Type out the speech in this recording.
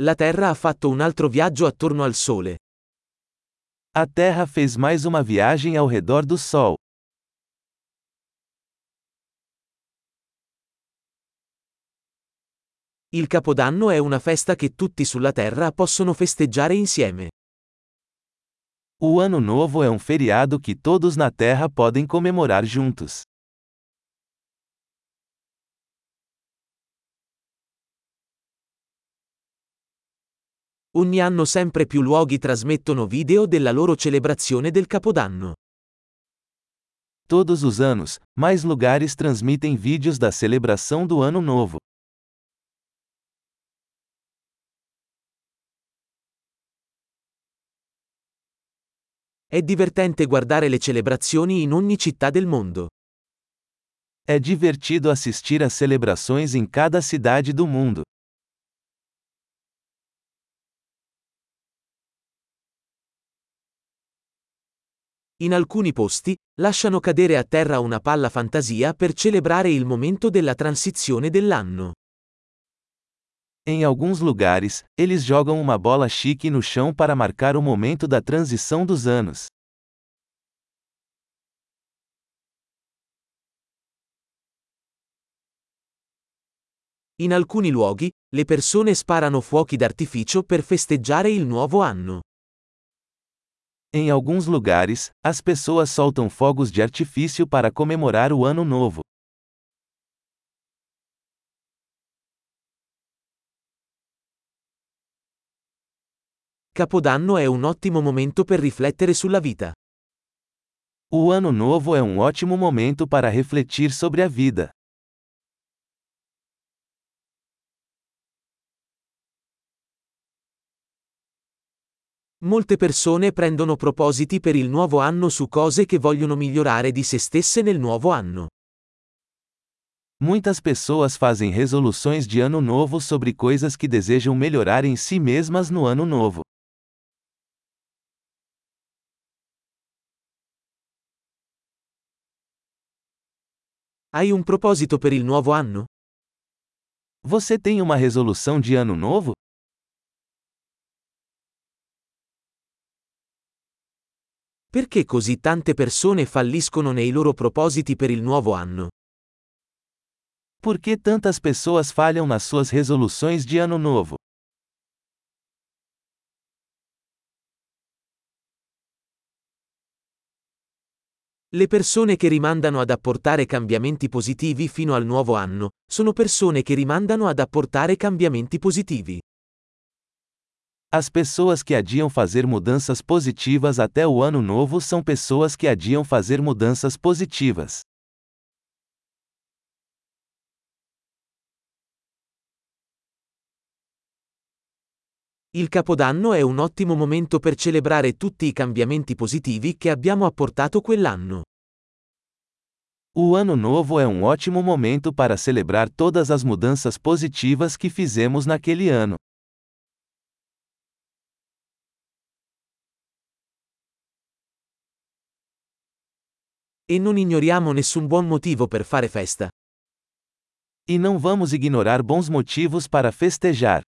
La Terra ha fatto un altro viaggio attorno al Sole. A Terra fez mais uma viagem ao redor do Sol. Il Capodanno è una festa che tutti sulla Terra possono festeggiare insieme. O Ano Novo é um feriado que todos na Terra podem comemorar juntos. Ogni anno sempre più luoghi trasmettono video della loro celebrazione del Capodanno. Todos os anos, mais lugares transmitem vídeos da celebração do Ano Novo. È divertente guardare le celebrazioni in ogni città del mondo. É divertido assistir às celebrações em cada cidade do mundo. In alcuni posti, lasciano cadere a terra una palla fantasia per celebrare il momento della transizione dell'anno. Em alguns lugares, eles jogam uma bola chique no chão para marcar o momento da transição dos anos. In alcuni luoghi, le persone sparano fuochi d'artificio per festeggiare il nuovo anno. Em alguns lugares, as pessoas soltam fogos de artifício para comemorar o Ano Novo. Capodanno è un ottimo momento per riflettere sulla vita. O Ano Novo é um ótimo momento para refletir sobre a vida. Molte persone prendono propositi per il nuovo anno su cose che vogliono migliorare di se stesse nel nuovo anno. Muitas pessoas fazem resoluções de ano novo sobre coisas que desejam melhorar em si mesmas no ano novo. Hai un proposito per il nuovo anno? Você tem uma resolução de ano novo? Perché così tante persone falliscono nei loro propositi per il nuovo anno? Por que tantas pessoas falham nas suas resoluções de ano novo? Le persone che rimandano ad apportare cambiamenti positivi fino al nuovo anno, sono persone che rimandano ad apportare cambiamenti positivi. As pessoas que adiam fazer mudanças positivas até o ano novo são pessoas que adiam fazer mudanças positivas. Il Capodanno è un ottimo momento per celebrare tutti i cambiamenti positivi che abbiamo apportato quell'anno. O Ano Novo é um ótimo momento para celebrar todas as mudanças positivas que fizemos naquele ano. E non ignoriamo nessun buon motivo per fare festa. E não vamos ignorar bons motivos para festejar.